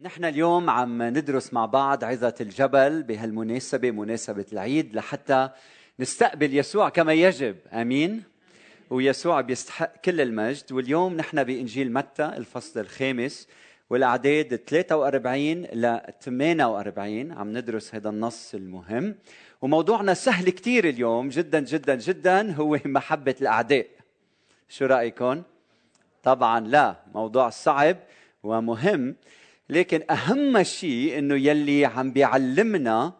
نحن اليوم عم ندرس مع بعض عظة الجبل بهالمناسبة مناسبة العيد لحتى نستقبل يسوع كما يجب. آمين؟ ويسوع بيستحق كل المجد. واليوم نحن بإنجيل متى الفصل الخامس والأعداد 43 ل 48 عم ندرس هذا النص المهم. وموضوعنا سهل كثير اليوم جدا جدا جدا هو محبة الأعداء. شو رأيكم؟ طبعا لا موضوع صعب ومهم. لكن أهم شيء إنه يلي عم بيعلمنا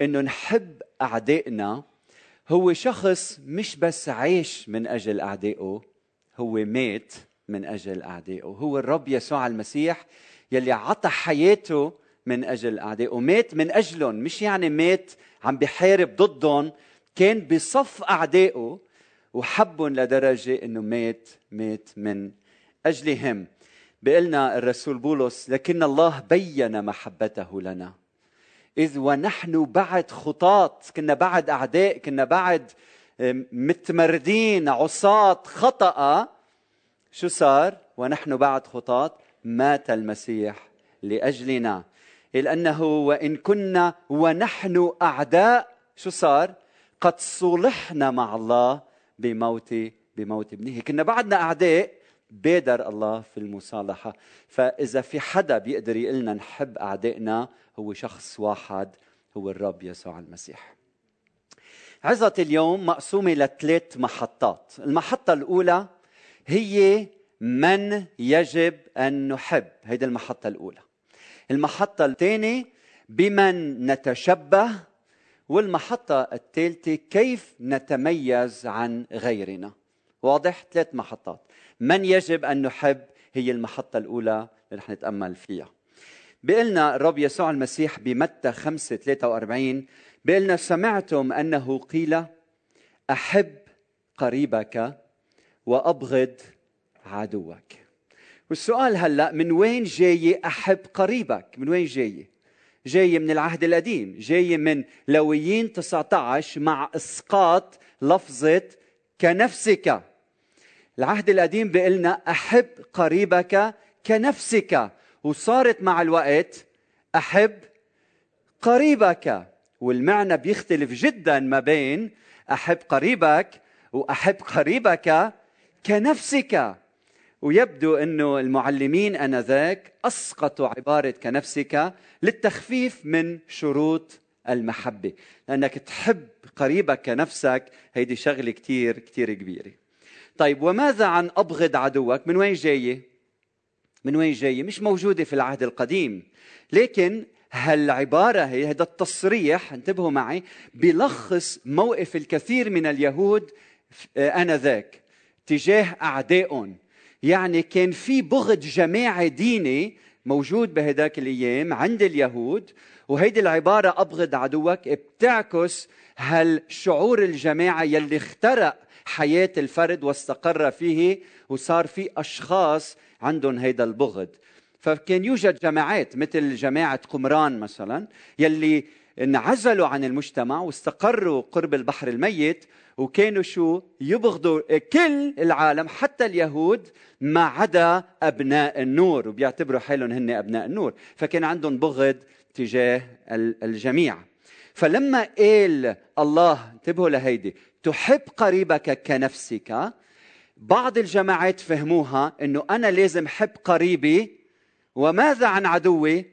إنه نحب أعدائنا هو شخص مش بس عايش من أجل أعدائه هو مات من أجل أعدائه هو الرب يسوع المسيح يلي عطى حياته من أجل أعدائه مات من أجلهم مش يعني مات عم بيحارب ضدهم كان بصف أعدائه وحبهم لدرجة إنه مات مات من أجلهم. بيقلنا الرسول بولس لكن الله بين محبته لنا. إذ ونحن بعد خطاة كنا بعد أعداء كنا بعد متمردين عصاة خطأ شو صار؟ ونحن بعد خطاة مات المسيح لأجلنا. لأنه وإن كنا ونحن أعداء شو صار؟ قد صلحنا مع الله بموت بموت ابنه. كنا بعدنا أعداء بادر الله في المصالحة. فإذا في حدا بيقدر يقول لنا نحب أعدائنا هو شخص واحد هو الرب يسوع المسيح. عظة اليوم مقسومة لثلاث محطات. المحطة الأولى هي من يجب أن نحب. هيدي المحطة الأولى. المحطة الثانية بمن نتشبه والمحطة الثالثة كيف نتميز عن غيرنا. واضح؟ ثلاث محطات. من يجب أن نحب هي المحطة الأولى اللي رح نتأمل فيها. بيقلنا الرب يسوع المسيح بمتى 5 43 بيقلنا سمعتم أنه قيل أحب قريبك وأبغض عدوك. والسؤال هلأ من وين جاي أحب قريبك؟ من وين جاي؟ جاي من العهد القديم جاي من لويين 19 مع إسقاط لفظة كنفسك. العهد القديم بيقول لنا أحب قريبك كنفسك وصارت مع الوقت أحب قريبك. والمعنى بيختلف جدا ما بين أحب قريبك وأحب قريبك كنفسك. ويبدو إنه المعلمين آنذاك أسقطوا عبارة كنفسك للتخفيف من شروط المحبة لأنك تحب قريبك كنفسك. هيدي شغلة كثير كثير كبيرة. طيب وماذا عن أبغض عدوك؟ من وين جاية؟ من وين جاية؟ مش موجودة في العهد القديم. لكن هالعبارة هي هذا التصريح انتبهوا معي بيلخص موقف الكثير من اليهود آه، آنذاك تجاه أعدائهم. يعني كان في بغض جماعي ديني موجود بهداك الأيام عند اليهود وهيدي العبارة أبغض عدوك بتعكس هالشعور الجماعي يلي اخترق حياة الفرد واستقر فيه وصار في أشخاص عندهم هيدا البغض. فكان يوجد جماعات مثل جماعة قمران مثلا يلي انعزلوا عن المجتمع واستقروا قرب البحر الميت وكانوا شو؟ يبغضوا كل العالم حتى اليهود ما عدا أبناء النور وبيعتبروا حالهم هن أبناء النور. فكان عندهم بغض تجاه الجميع. فلما قال الله انتبهوا لهيدي تحب قريبك كنفسك بعض الجماعات فهموها إنه أنا لازم حب قريبي وماذا عن عدوي؟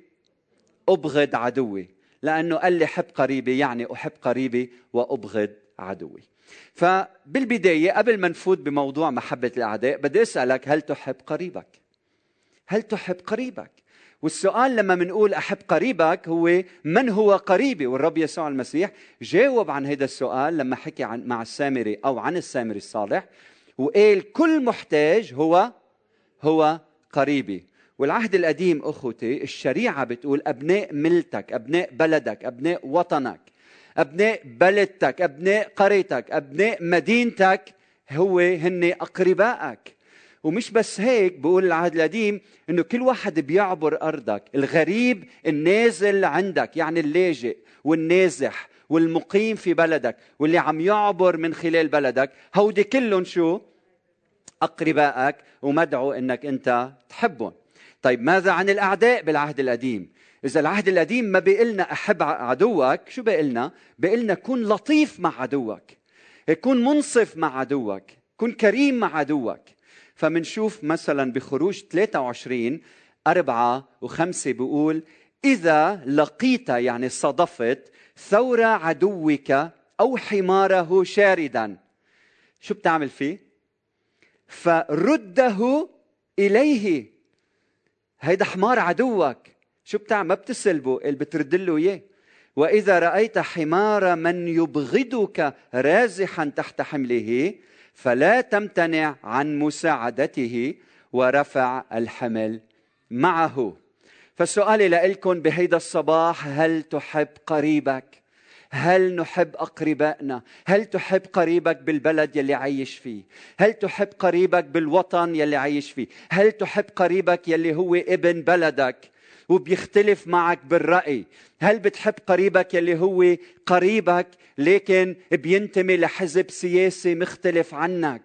أبغض عدوي لأنه قال لي حب قريبي يعني أحب قريبي وأبغض عدوي. فبالبداية قبل ما نفوت بموضوع محبة الأعداء بدي أسألك هل تحب قريبك؟ هل تحب قريبك؟ والسؤال لما بنقول أحب قريبك هو من هو قريبي؟ والرب يسوع المسيح جاوب عن هذا السؤال لما حكي عن مع السامري أو عن السامري الصالح وقال كل محتاج هو هو قريبي. والعهد القديم أخوتي الشريعة بتقول أبناء ملتك أبناء بلدك أبناء وطنك أبناء بلدتك أبناء قريتك أبناء مدينتك هو هن أقربائك. ومش بس هيك بقول العهد القديم إنه كل واحد بيعبر أرضك الغريب النازل عندك يعني اللاجئ والنازح والمقيم في بلدك واللي عم يعبر من خلال بلدك. هودي كلهم شو؟ أقربائك ومدعو إنك أنت تحبهم. طيب ماذا عن الأعداء بالعهد القديم؟ إذا العهد القديم ما بيقلنا أحب عدوك شو بيقلنا؟ بيقلنا كن لطيف مع عدوك كن منصف مع عدوك كن كريم مع عدوك. فمنشوف مثلا بخروج 23 أربعة وخمسة بيقول إذا لقيت يعني صدفت ثور عدوك أو حماره شاردا شو بتعمل فيه؟ فرده إليه هيدا حمار عدوك شو بتعمل؟ ما بتسلبه اللي بترد له إياه وإذا رأيت حمار من يبغضك رازحا تحت حمله فلا تمتنع عن مساعدته ورفع الحمل معه. فسؤالي لكم بهيدا الصباح هل تحب قريبك؟ هل نحب أقربائنا؟ هل تحب قريبك بالبلد يلي عايش فيه؟ هل تحب قريبك بالوطن يلي عايش فيه؟ هل تحب قريبك يلي هو ابن بلدك؟ وبيختلف معك بالرأي. هل بتحب قريبك يلي هو قريبك لكن بينتمي لحزب سياسي مختلف عنك؟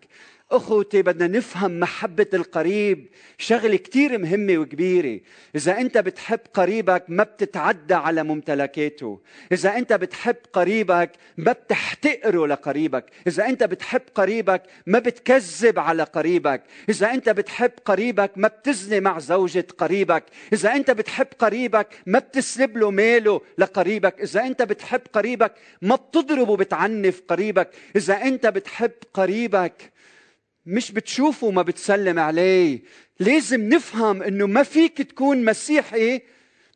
أخوتي بدنا نفهم محبة القريب. شغلة كتير مهمة وكبيرة. إذا أنت بتحب قريبك ما بتتعدى على ممتلكاته. إذا أنت بتحب قريبك ما بتحتقره لقريبك. إذا أنت بتحب قريبك ما بتكذب على قريبك. إذا أنت بتحب قريبك ما بتزني مع زوجة قريبك. إذا أنت بتحب قريبك ما بتسلب له ماله لقريبك. إذا أنت بتحب قريبك ما بتضربه وبتعنف قريبك. إذا أنت بتحب قريبك مش بتشوفه وما بتسلم عليه. لازم نفهم إنه ما فيك تكون مسيحي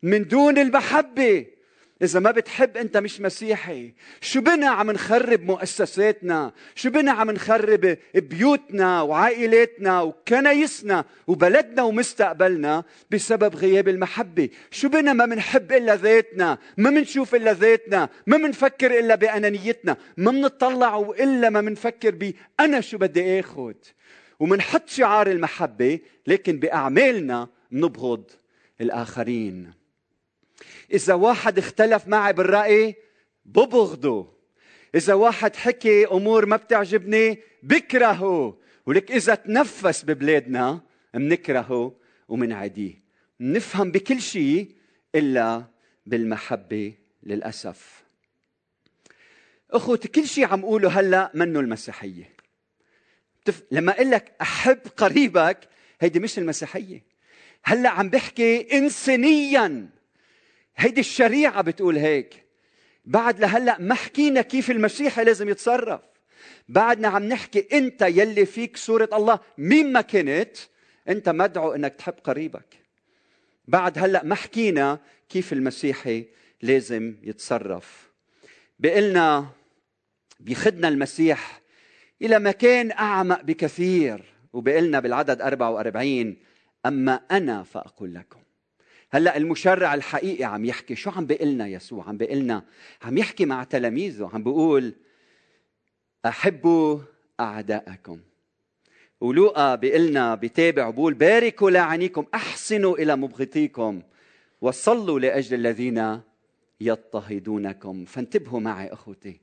من دون المحبة. إذا ما بتحب أنت مش مسيحي شو بنا عم نخرب مؤسساتنا؟ شو بنا عم نخرب بيوتنا وعائلاتنا وكنايسنا وبلدنا ومستقبلنا بسبب غياب المحبة؟ شو بنا ما منحب إلا ذاتنا ما منشوف إلا ذاتنا ما منفكر إلا بأنانيتنا ما منطلع إلا ما منفكر ب أنا شو بدي آخذ؟ ومنحط شعار المحبة لكن بأعمالنا نبغض الآخرين. إذا واحد اختلف معي بالرأي ببغضه. إذا واحد حكي أمور ما بتعجبني بكرهه. ولك إذا تنفس ببلادنا منكرهه ومنعديه. نفهم بكل شيء إلا بالمحبة للأسف. أخوتي كل شيء عم أقوله هلأ منه المسيحية. لما أقول لك أحب قريبك هيدي مش المسيحية. هلأ عم بحكي إنسانيا. هيدي الشريعة بتقول هيك. بعد لهلأ ما حكينا كيف المسيح لازم يتصرف. بعدنا عم نحكي أنت يلي فيك صورة الله. مين ما كنت أنت مدعو إنك تحب قريبك. بعد هلأ ما حكينا كيف المسيحي لازم يتصرف. بقلنا بيخدنا المسيح إلى مكان أعمق بكثير. وبقلنا بالعدد 44 أما أنا فأقول لكم. هلا المشرع الحقيقي عم يحكي. شو عم بيقلنا يسوع؟ عم بيقلنا عم يحكي مع تلاميذه. عم بيقول أحبوا أعداءكم. ولوقا بيقلنا بيتابع بقول باركوا لاعنيكم أحسنوا إلى مبغضيكم وصلوا لأجل الذين يضطهدونكم. فانتبهوا معي أخوتي.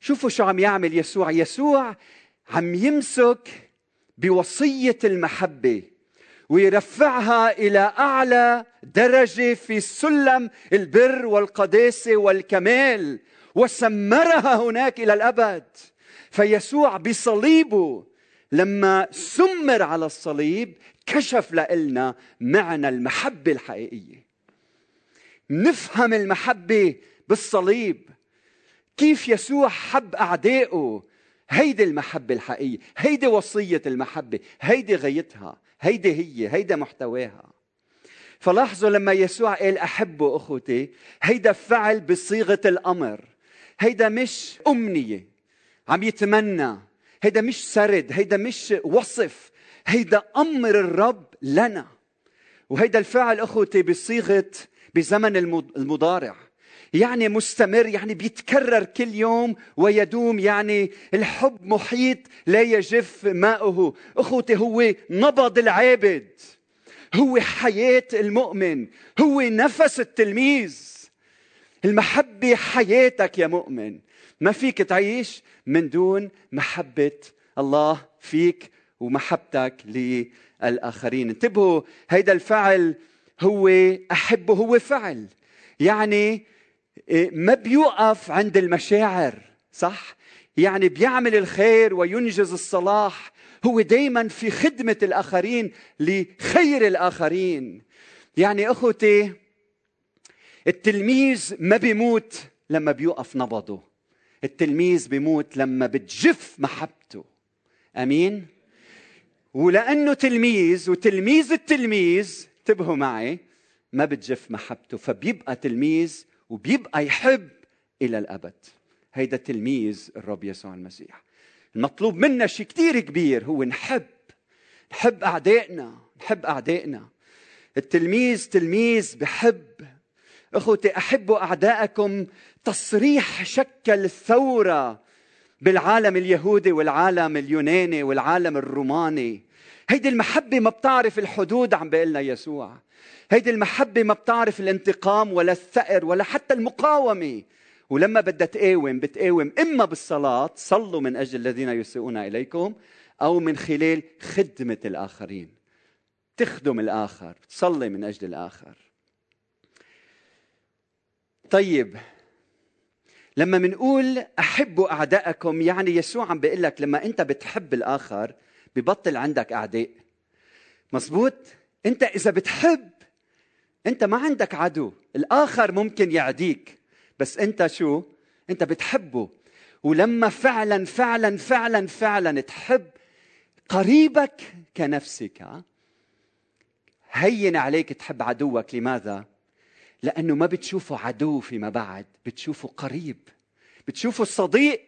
شوفوا شو عم يعمل يسوع. يسوع عم يمسك بوصية المحبة. ويرفعها إلى أعلى درجة في سلم البر والقداسة والكمال وسمرها هناك إلى الأبد. فيسوع بصليبه لما سمر على الصليب كشف لنا معنى المحبة الحقيقية. نفهم المحبة بالصليب. كيف يسوع حب أعدائه؟ هيدي المحبة الحقيقية هيدي وصية المحبة هيدي غايتها. هيدي هي هيدا محتواها. فلاحظوا لما يسوع قال أحبوا أخوتي هيدا فعل بصيغة الأمر. هيدا مش أمنية عم يتمنى هيدا مش سرد هيدا مش وصف هيدا أمر الرب لنا. وهيدا الفعل أخوتي بصيغة بزمن المضارع. يعني مستمر يعني بيتكرر كل يوم ويدوم يعني الحب محيط لا يجف ماؤه. أخوتي هو نبض العابد هو حياة المؤمن هو نفس التلميذ. المحبة حياتك يا مؤمن. ما فيك تعيش من دون محبة الله فيك ومحبتك الآخرين انتبهوا هيدا الفعل هو أحبه هو فعل. يعني ما بيوقف عند المشاعر صح؟ يعني بيعمل الخير وينجز الصلاح. هو دائما في خدمة الآخرين لخير الآخرين. يعني أخوتي التلميذ ما بيموت لما بيوقف نبضه. التلميذ بيموت لما بتجف محبته. أمين؟ ولأنه تلميذ وتلميذ التلميذ انتبهوا معي ما بتجف محبته. فبيبقى تلميذ وبيبقى يحب إلى الأبد. هيدا تلميذ الرب يسوع المسيح. المطلوب منا شيء كثير كبير هو نحب. نحب أعدائنا. نحب أعدائنا. التلميذ تلميذ بحب. أخوتي احبوا أعدائكم تصريح شكل ثوره بالعالم اليهودي والعالم اليوناني والعالم الروماني. هيدي المحبة ما بتعرف الحدود عم بيقلنا يسوع. هيدي المحبة ما بتعرف الانتقام ولا الثأر ولا حتى المقاومة. ولما بدها تقاوم بتقاوم إما بالصلاة صلوا من أجل الذين يسيئون إليكم أو من خلال خدمة الآخرين. تخدم الآخر تصلي من أجل الآخر. طيب لما منقول احبوا أعدائكم يعني يسوع عم بيقول لك لما أنت بتحب الآخر ببطل عندك أعداء. مزبوط؟ أنت إذا بتحب انت ما عندك عدو. الآخر ممكن يعديك. بس انت شو؟ انت بتحبه. ولما فعلا فعلا فعلا فعلا تحب قريبك كنفسك هين عليك تحب عدوك. لماذا؟ لأنه ما بتشوفه عدو فيما بعد. بتشوفه قريب. بتشوفه الصديق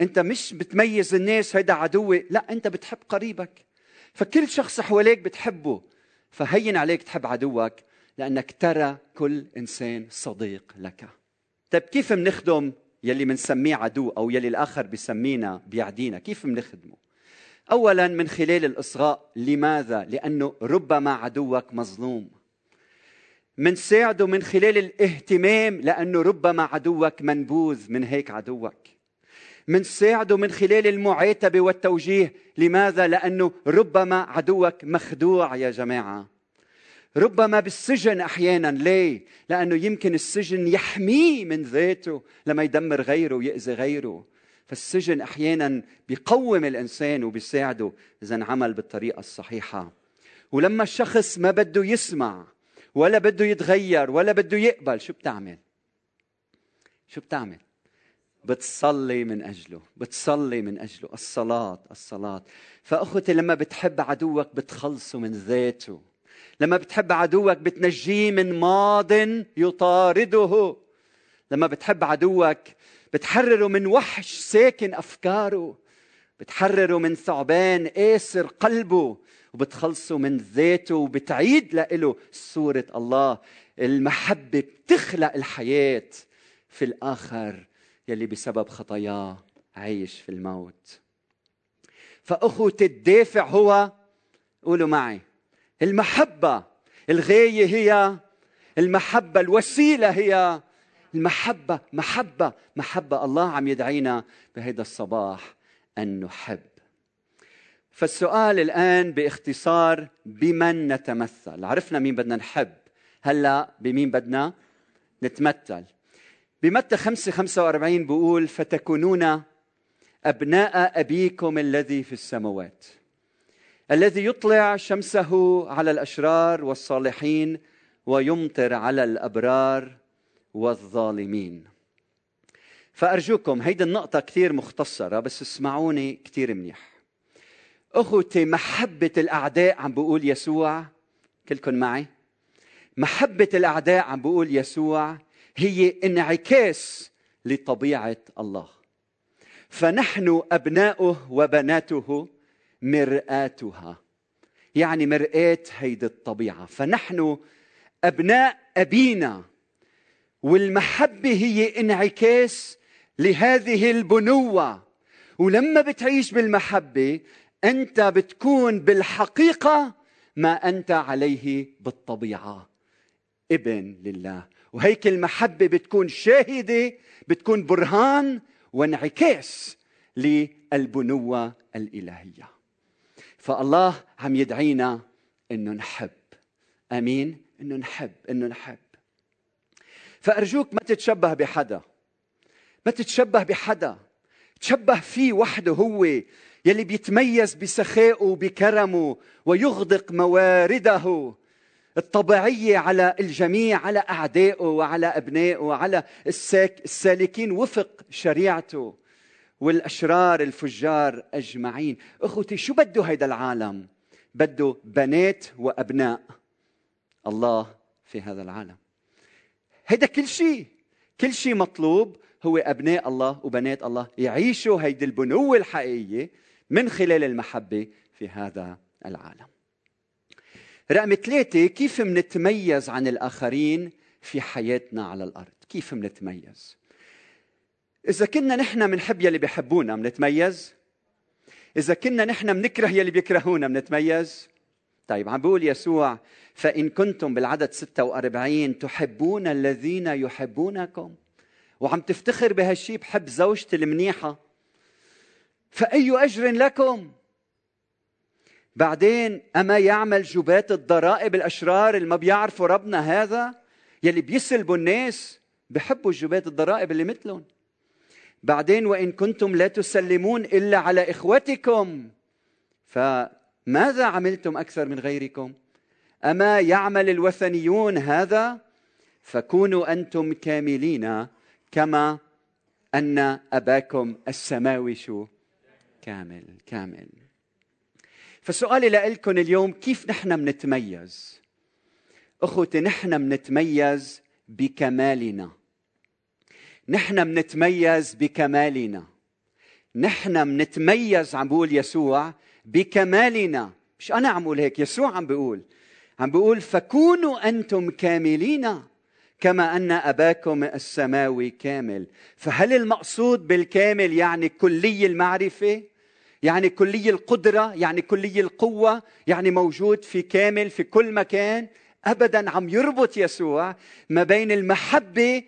انت مش بتميز الناس هيدا عدوي. لا انت بتحب قريبك. فكل شخص حواليك بتحبه. فهين عليك تحب عدوك. لأنك ترى كل إنسان صديق لك. طيب كيف بنخدم يلي بنسميه عدو أو يلي الآخر بيسمينا بيعدينا؟ كيف بنخدمه اولا من خلال الإصغاء. لماذا؟ لأنه ربما عدوك مظلوم. منساعده من خلال الاهتمام لأنه ربما عدوك منبوذ من هيك عدوك. منساعده من خلال المعاتبة والتوجيه. لماذا؟ لأنه ربما عدوك مخدوع يا جماعة. ربما بالسجن أحيانا. ليه؟ لأنه يمكن السجن يحميه من ذاته لما يدمر غيره ويأذي غيره. فالسجن أحيانا بيقوم الإنسان وبيساعده إذا انعمل بالطريقة الصحيحة. ولما الشخص ما بده يسمع ولا بده يتغير ولا بده يقبل شو بتعمل؟ شو بتعمل؟ بتصلي من أجله بتصلي من أجله. الصلاة الصلاة. فاخوتي لما بتحب عدوك بتخلصه من ذاته. لما بتحب عدوك بتنجيه من ماض يطارده. لما بتحب عدوك بتحرره من وحش ساكن أفكاره. بتحرره من ثعبان قاسر قلبه وبتخلصه من ذاته وبتعيد له صورة الله. المحبة بتخلق الحياة في الآخر يلي بسبب خطاياه عايش في الموت. فأخوة الدافع هو قولوا معي. المحبة الغاية هي المحبة الوسيلة هي المحبة محبة محبة الله عم يدعينا بهذا الصباح أن نحب. فالسؤال الآن باختصار بمن نتمثل؟ عرفنا مين بدنا نحب. هلأ بمين بدنا نتمثل؟ بمتى 5 45 بيقول فتكونون أبناء أبيكم الذي في السماوات الذي يطلع شمسه على الأشرار والصالحين ويمطر على الأبرار والظالمين. فأرجوكم هيدي النقطة كثير مختصرة بس اسمعوني كثير منيح. أخوتي محبة الأعداء عم بقول يسوع كلكم معي. محبة الأعداء عم بقول يسوع هي انعكاس لطبيعة الله. فنحن أبناؤه وبناته مرآتها. يعني مرآة هيدي الطبيعة. فنحن أبناء أبينا والمحبة هي انعكاس لهذه البنوة. ولما بتعيش بالمحبة أنت بتكون بالحقيقة ما أنت عليه بالطبيعة. ابن لله. وهيك المحبة بتكون شاهدة بتكون برهان وانعكاس للبنوة الإلهية. فالله عم يدعينا إنه نحب. آمين. إنه نحب. إنه نحب. فأرجوك ما تتشبه بحدا. ما تتشبه بحدا. تشبه فيه وحده هو يلي بيتميز بسخائه وبكرمه ويغدق موارده الطبيعية على الجميع على أعدائه وعلى أبنائه وعلى السالكين وفق شريعته. والأشرار الفجار أجمعين. أخوتي شو بده هيدا العالم؟ بده بنات وأبناء. الله في هذا العالم. هيدا كل شيء. كل شيء مطلوب هو أبناء الله وبنات الله يعيشوا هيدي البنوة الحقيقية من خلال المحبة في هذا العالم. رقم ثلاثة كيف منتميز عن الآخرين في حياتنا على الأرض؟ كيف منتميز؟ إذا كنا نحن منحب يلي بيحبونا منتميز؟ إذا كنا نحن منكره يلي بيكرهونا منتميز؟ طيب عم بيقول يسوع فإن كنتم بالعدد 46 تحبون الذين يحبونكم. وعم تفتخر بهالشي بحب زوجتي المنيحة. فأي أجر لكم؟ بعدين أما يعمل جبات الضرائب الأشرار اللي ما بيعرفوا ربنا هذا؟ يلي بيسلبوا الناس بحبوا جبات الضرائب اللي مثلهم. بعدين وإن كنتم لا تسلمون إلا على إخوتكم فماذا عملتم أكثر من غيركم؟ أما يعمل الوثنيون هذا؟ فكونوا أنتم كاملين كما أن أباكم السماوي شو كامل كامل. فسؤالي لكم اليوم كيف نحن منتميز؟ أخوتي نحن منتميز بكمالنا. نحن منتميز بكمالنا. نحن منتميز عم بقول يسوع بكمالنا. مش أنا عم بقول هيك يسوع عم بقول. عم بقول فكونوا أنتم كاملين كما أن أباكم السماوي كامل. فهل المقصود بالكامل يعني كلي المعرفة؟ يعني كلي القدرة؟ يعني كلي القوة؟ يعني موجود في كامل في كل مكان؟ ابدا عم يربط يسوع ما بين المحبة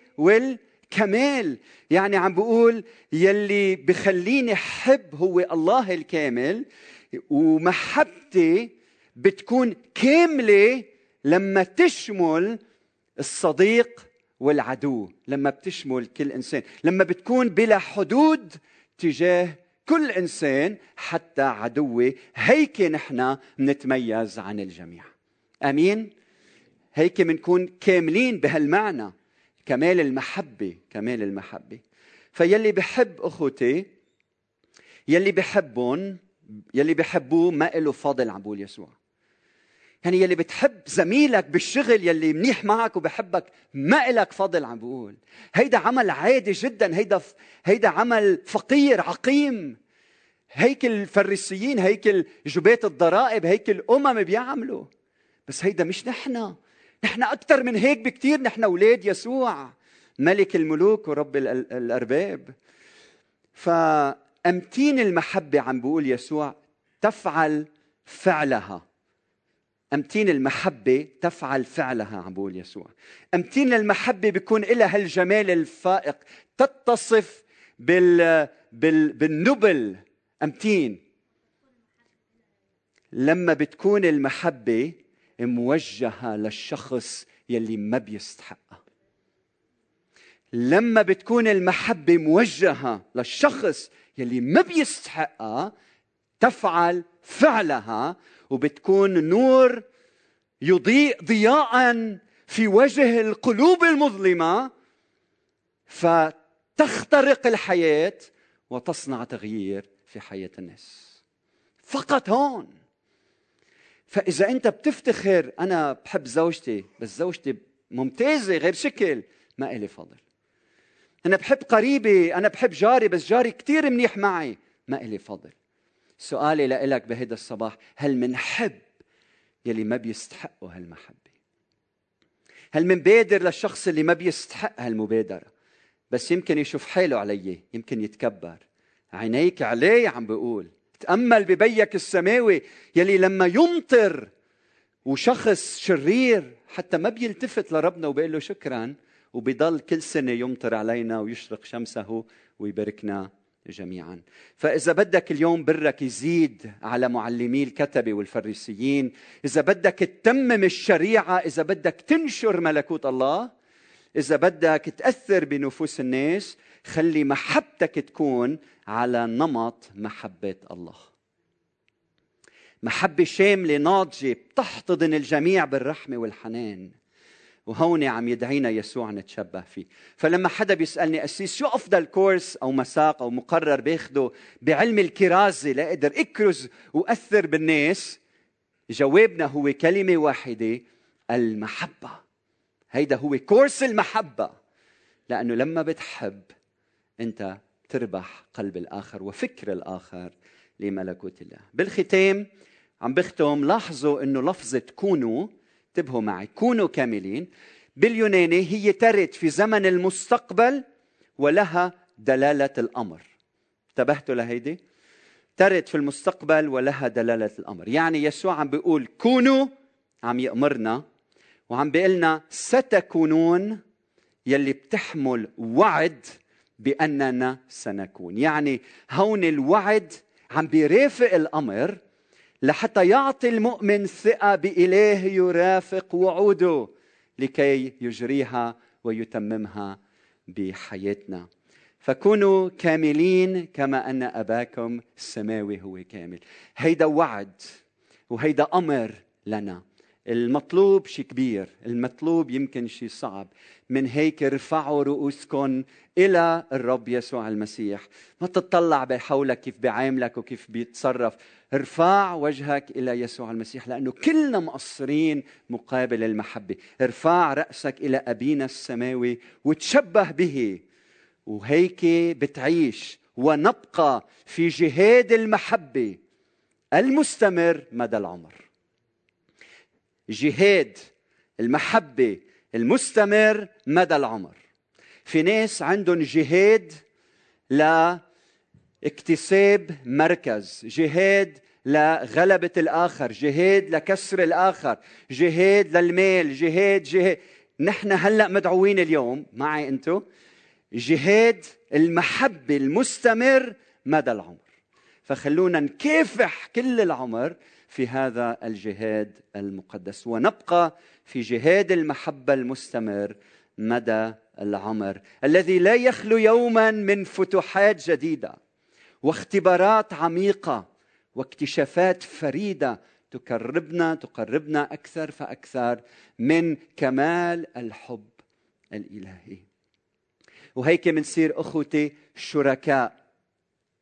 والكمال يعني عم بقول يلي بخليني حب هو الله الكامل ومحبتي بتكون كاملة لما تشمل الصديق والعدو لما بتشمل كل إنسان لما بتكون بلا حدود تجاه كل إنسان حتى عدوي هيك نحن نتميز عن الجميع. آمين؟ هيك بنكون كاملين بهالمعنى. كمال المحبة كمال المحبة. فيلي بحب أخوتي يلي بحبهم يلي بحبوه ما له فضل عم بقول يسوع. يعني يلي بتحب زميلك بالشغل يلي منيح معك وبحبك ما إلك فضل عم بقول هيدا عمل عادي جدا هيدا هيدا عمل فقير عقيم. هيك الفريسيين هيك جبات الضرائب هيك الأمم بيعملوا. بس هيدا مش نحن. نحن أكثر من هيك بكثير نحن أولاد يسوع ملك الملوك ورب الأرباب. فأمتين المحبة عم بقول يسوع تفعل فعلها. أمتين المحبة تفعل فعلها عم بقول يسوع. أمتين المحبة بيكون لها هالجمال الفائق. تتصف بال... بال... بالنبل. أمتين. لما بتكون المحبة موجهة للشخص يلي ما بيستحقها. لما بتكون المحبة موجهة للشخص يلي ما بيستحقها تفعل فعلها وبتكون نور يضيء ضياء في وجه القلوب المظلمة فتخترق الحياة وتصنع تغيير في حياة الناس. فقط هون. فإذا أنت بتفتخر أنا بحب زوجتي بس زوجتي ممتازة غير شكل ما إلي فضل. أنا بحب قريبي أنا بحب جاري بس جاري كثير منيح معي ما إلي فضل. سؤالي لك بهيدا الصباح هل منحب يلي ما بيستحقوا هالمحبة؟ هل منبادر للشخص اللي ما بيستحق هالمبادرة؟ بس يمكن يشوف حاله علي يمكن يتكبر. عينيك عليه عم بقول تأمل ببيك السماوي يلي لما يمطر وشخص شرير حتى ما بيلتفت لربنا وبيقول له شكرا وبيضل كل سنة يمطر علينا ويشرق شمسه ويباركنا جميعا. فإذا بدك اليوم برك يزيد على معلمي الكتبة والفريسيين إذا بدك تتمم الشريعة إذا بدك تنشر ملكوت الله إذا بدك تأثر بنفوس الناس خلي محبتك تكون على نمط محبة الله. محبة شاملة ناضجة بتحتضن الجميع بالرحمة والحنان. وهون عم يدعينا يسوع نتشبه فيه. فلما حدا بيسألني أسيس شو أفضل كورس أو مساق أو مقرر باخده بعلم الكرازة لأقدر أكرز وأثر بالناس؟ جوابنا هو كلمة واحدة المحبة. هيدا هو كورس المحبة. لأنه لما بتحب أنت تربح قلب الآخر وفكر الآخر لملكوت الله. بالختام عم بختم لاحظوا أنه لفظة كونوا انتبهوا معي كونوا كاملين باليوناني هي ترد في زمن المستقبل ولها دلالة الأمر. انتبهتوا لهيدي؟ ترد في المستقبل ولها دلالة الأمر. يعني يسوع عم بيقول كونوا عم يأمرنا وعم بيقلنا ستكونون يلي بتحمل وعد بأننا سنكون. يعني هون الوعد عم بيرافق الأمر لحتى يعطي المؤمن ثقة بإله يرافق وعوده لكي يجريها ويتممها بحياتنا. فكونوا كاملين كما أن أباكم السماوي هو كامل. هيدا وعد وهيدا أمر لنا. المطلوب شيء كبير المطلوب يمكن شيء صعب. من هيك ارفعوا رؤوسكم إلى الرب يسوع المسيح. ما تطلع بحولك كيف بيعاملك وكيف بيتصرف. ارفع وجهك إلى يسوع المسيح لأنه كلنا مقصرين مقابل المحبة. ارفع رأسك إلى أبينا السماوي وتشبه به. وهيك بتعيش ونبقى في جهاد المحبة المستمر مدى العمر. جهاد المحبة المستمر مدى العمر. في ناس عندهم جهاد لاكتساب مركز جهاد لغلبة الآخر جهاد لكسر الآخر جهاد للمال جهاد جهاد. نحن هلأ مدعوين اليوم معي أنتو جهاد المحبة المستمر مدى العمر. فخلونا نكافح كل العمر في هذا الجهاد المقدس. ونبقى في جهاد المحبة المستمر مدى العمر الذي لا يخلو يوما من فتوحات جديدة واختبارات عميقة واكتشافات فريدة تقربنا تقربنا أكثر فأكثر من كمال الحب الإلهي. وهيك منصير أخوتي شركاء.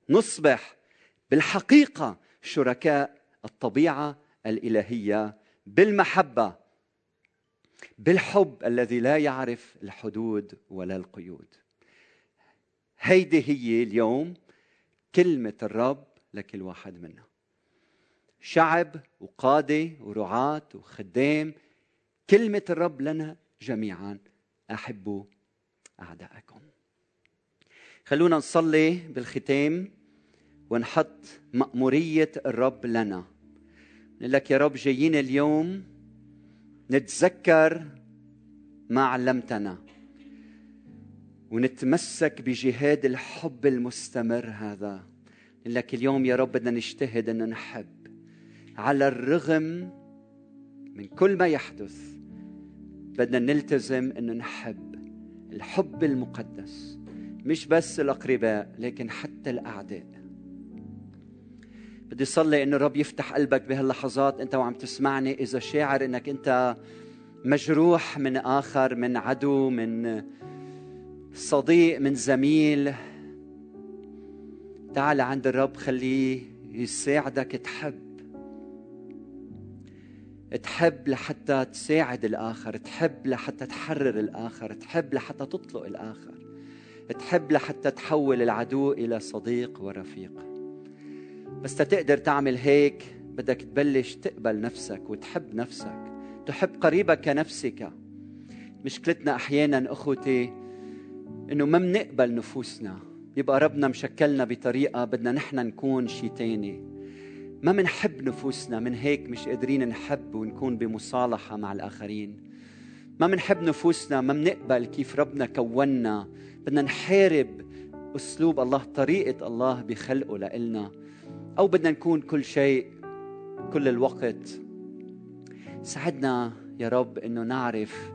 نصبح بالحقيقة شركاء الطبيعة الإلهية بالمحبة بالحب الذي لا يعرف الحدود ولا القيود. هيدي هي اليوم كلمة الرب لكل واحد منا. شعب وقادة ورعاة وخدام كلمة الرب لنا جميعا. أحبوا أعداءكم خلونا نصلي بالختام ونحط مأمورية الرب لنا. نقول لك يا رب جايين اليوم نتذكر ما علمتنا ونتمسك بجهاد الحب المستمر هذا. لك اليوم يا رب بدنا نجتهد أن نحب على الرغم من كل ما يحدث. بدنا نلتزم أن نحب الحب المقدس مش بس الأقرباء لكن حتى الأعداء. بدي صلي إنه الرب يفتح قلبك بهاللحظات. أنت وعم تسمعني إذا شاعر إنك أنت مجروح من آخر من عدو من صديق من زميل. تعال عند الرب خليه يساعدك. تحب تحب لحتى تساعد الآخر تحب لحتى تحرر الآخر تحب لحتى تطلق الآخر تحب لحتى تحول العدو إلى صديق ورفيق. بس تقدر تعمل هيك بدك تبلش تقبل نفسك وتحب نفسك تحب قريبك كنفسك. مشكلتنا أحيانا أخوتي إنه ما بنقبل نفوسنا يبقى ربنا مشكلنا بطريقة بدنا نحن نكون شيء تاني. ما منحب نفوسنا من هيك مش قادرين نحب ونكون بمصالحة مع الآخرين. ما منحب نفوسنا ما منقبل كيف ربنا كونا بدنا نحارب أسلوب الله طريقة الله بخلقه لإلنا. أو بدنا نكون كل شيء كل الوقت. ساعدنا يا رب إنه نعرف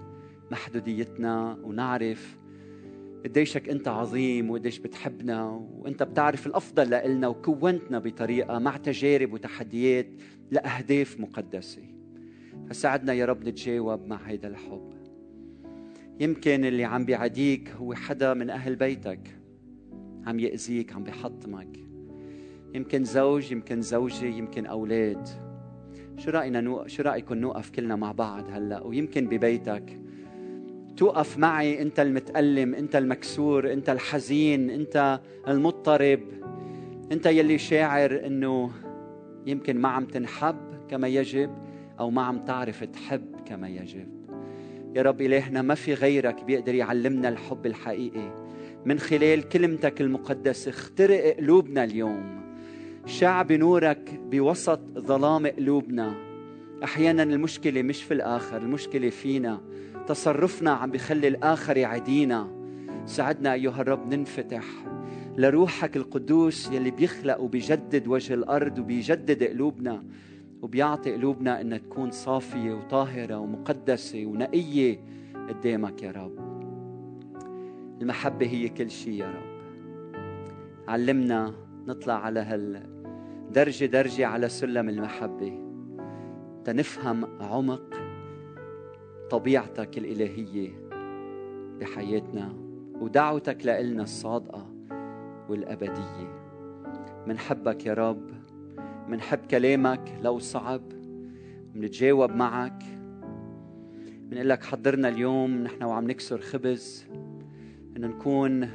محدوديتنا ونعرف قديشك أنت عظيم وقديش بتحبنا وأنت بتعرف الأفضل لنا وكونتنا بطريقة مع تجارب وتحديات لأهداف مقدسة. فساعدنا يا رب نتجاوب مع هذا الحب. يمكن اللي عم بيعاديك هو حدا من أهل بيتك عم يأذيك عم بيحطمك يمكن زوج يمكن زوجة يمكن أولاد. شو رأينا نو... شو رأيكم نوقف كلنا مع بعض هلأ؟ ويمكن ببيتك. توقف معي أنت المتألم أنت المكسور أنت الحزين أنت المضطرب. أنت يلي شاعر أنه يمكن ما عم تنحب كما يجب أو ما عم تعرف تحب كما يجب. يا رب إلهنا ما في غيرك بيقدر يعلمنا الحب الحقيقي. من خلال كلمتك المقدسة اخترق قلوبنا اليوم. شع بنورك بوسط ظلام قلوبنا. أحيانا المشكلة مش في الآخر المشكلة فينا. تصرفنا عم بخلي الآخر يعدينا. ساعدنا أيها الرب ننفتح. لروحك القدوس يلي بيخلق وبيجدد وجه الأرض وبيجدد قلوبنا وبيعطي قلوبنا إنها تكون صافية وطاهرة ومقدسة ونقية قدامك يا رب. المحبة هي كل شيء يا رب. علمنا نطلع على هال درجة درجة على سلم المحبة. تنفهم عمق طبيعتك الإلهية بحياتنا ودعوتك لإلنا الصادقة والأبدية. منحبك يا رب منحب كلامك لو صعب منتجاوب معك. منقول لك حضرنا اليوم نحن وعم نكسر خبز انه نكون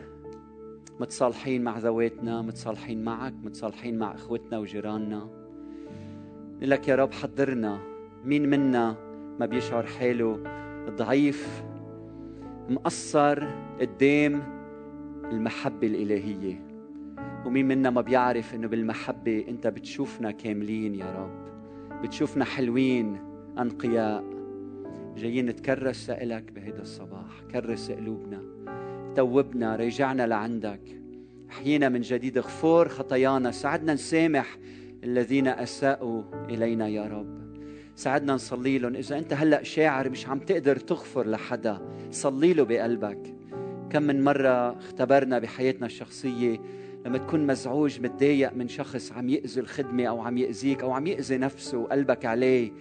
متصالحين مع ذواتنا متصالحين معك متصالحين مع إخوتنا وجيراننا. لك يا رب حضرنا مين منا ما بيشعر حاله ضعيف مقصر قدام المحبة الإلهية. ومين منا ما بيعرف إنه بالمحبة أنت بتشوفنا كاملين يا رب. بتشوفنا حلوين أنقياء. جايين نتكرس لك بهيدا الصباح كرس قلوبنا. توبنا رجعنا لعندك. أحيينا من جديد اغفر خطايانا. ساعدنا نسامح الذين أساءوا إلينا يا رب. ساعدنا نصلي لهم. إذا أنت هلأ شاعر مش عم تقدر تغفر لحدا صلي له بقلبك. كم من مرة اختبرنا بحياتنا الشخصية لما تكون مزعوج متضايق من شخص عم يأذي الخدمة أو عم يأذيك أو عم يأذي نفسه وقلبك عليه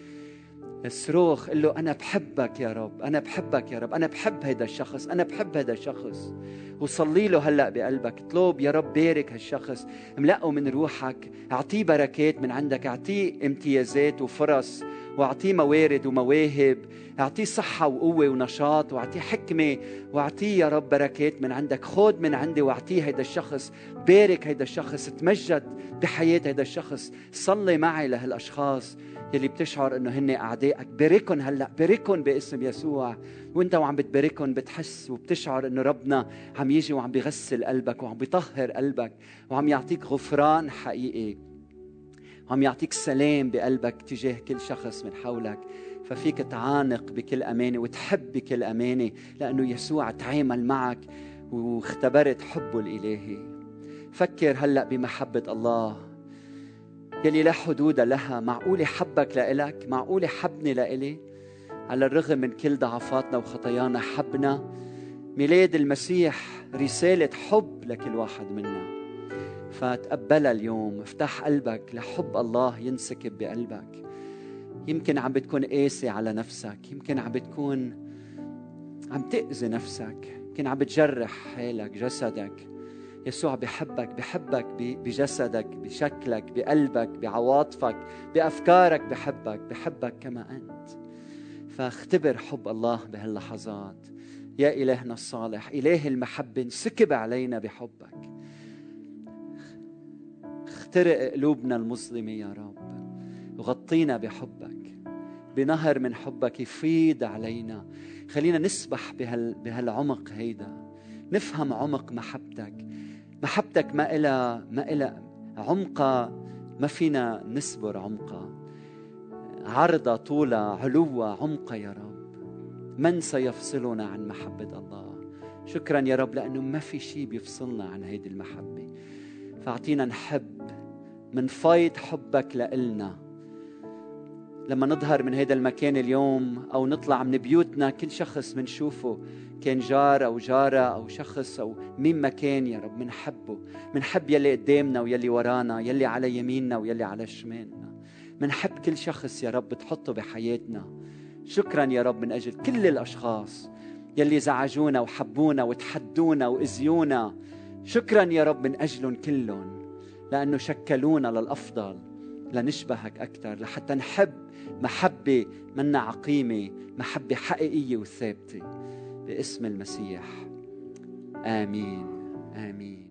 الصروخ قل له أنا بحبك يا رب أنا بحبك يا رب أنا بحب هذا الشخص أنا بحب هذا الشخص. وصلي له هلأ بقلبك اطلب يا رب بارك هالشخص املأه من روحك اعطيه بركات من عندك اعطيه امتيازات وفرص واعطيه موارد ومواهب اعطيه صحة وقوة ونشاط واعطيه حكمة واعطيه يا رب بركات من عندك خذ من عندي واعطيه هيدا الشخص بارك هيدا الشخص تمجد بحياة هيدا الشخص صلي معي لهالأشخاص. يلي بتشعر إنه هن أعدائك باركهم هلأ باركهم باسم يسوع. وإنت وعم بتباركهم بتحس وبتشعر إنه ربنا عم يجي وعم بيغسل قلبك وعم بيطهر قلبك وعم يعطيك غفران حقيقي. وعم يعطيك سلام بقلبك تجاه كل شخص من حولك. ففيك تعانق بكل أمانة وتحب بكل أمانة لأنه يسوع تعامل معك واختبرت حبه الإلهي. فكر هلأ بمحبة الله. يلي لا حدود لها. معقولة حبك لإلك؟ معقولة حبني لإلي؟ على الرغم من كل ضعفاتنا وخطايانا حبنا ميلاد المسيح رسالة حب لكل واحد منا. فتقبلها اليوم. افتح قلبك لحب الله ينسكب بقلبك. يمكن عم بتكون قاسي على نفسك يمكن عم بتكون عم تأذي نفسك يمكن عم بتجرح حالك جسدك. يسوع بحبك بحبك بجسدك بشكلك بقلبك بعواطفك بأفكارك بحبك بحبك كما أنت. فاختبر حب الله بهاللحظات. يا إلهنا الصالح إله المحبة انسكب علينا بحبك. اخترق قلوبنا المظلمة يا رب. وغطينا بحبك. بنهر من حبك يفيض علينا. خلينا نسبح بهال بهالعمق هيدا. نفهم عمق محبتك. محبتك ما إلها ما إلها عمقها ما فينا نصبر عمقها عرضها طولها علوها عمقها يا رب. من سيفصلنا عن محبة الله؟ شكرا يا رب لأنه ما في شيء بيفصلنا عن هيدي المحبة. فأعطينا نحب من فيض حبك لإلنا. لما نظهر من هذا المكان اليوم أو نطلع من بيوتنا كل شخص منشوفه كان جار أو جارة أو شخص أو مين ما كان يا رب منحبه. منحب يلي قدامنا ويلي ورانا يلي على يميننا ويلي على شمالنا. منحب كل شخص يا رب تحطه بحياتنا. شكرا يا رب من أجل كل الأشخاص يلي زعجونا وحبونا وتحدونا وإزيونا شكرا يا رب من أجلهم كلهم لأنه شكلونا للأفضل لنشبهك أكثر لحتى نحب محبة منا عقيمة محبة حقيقية وثابتة. باسم المسيح. آمين. آمين.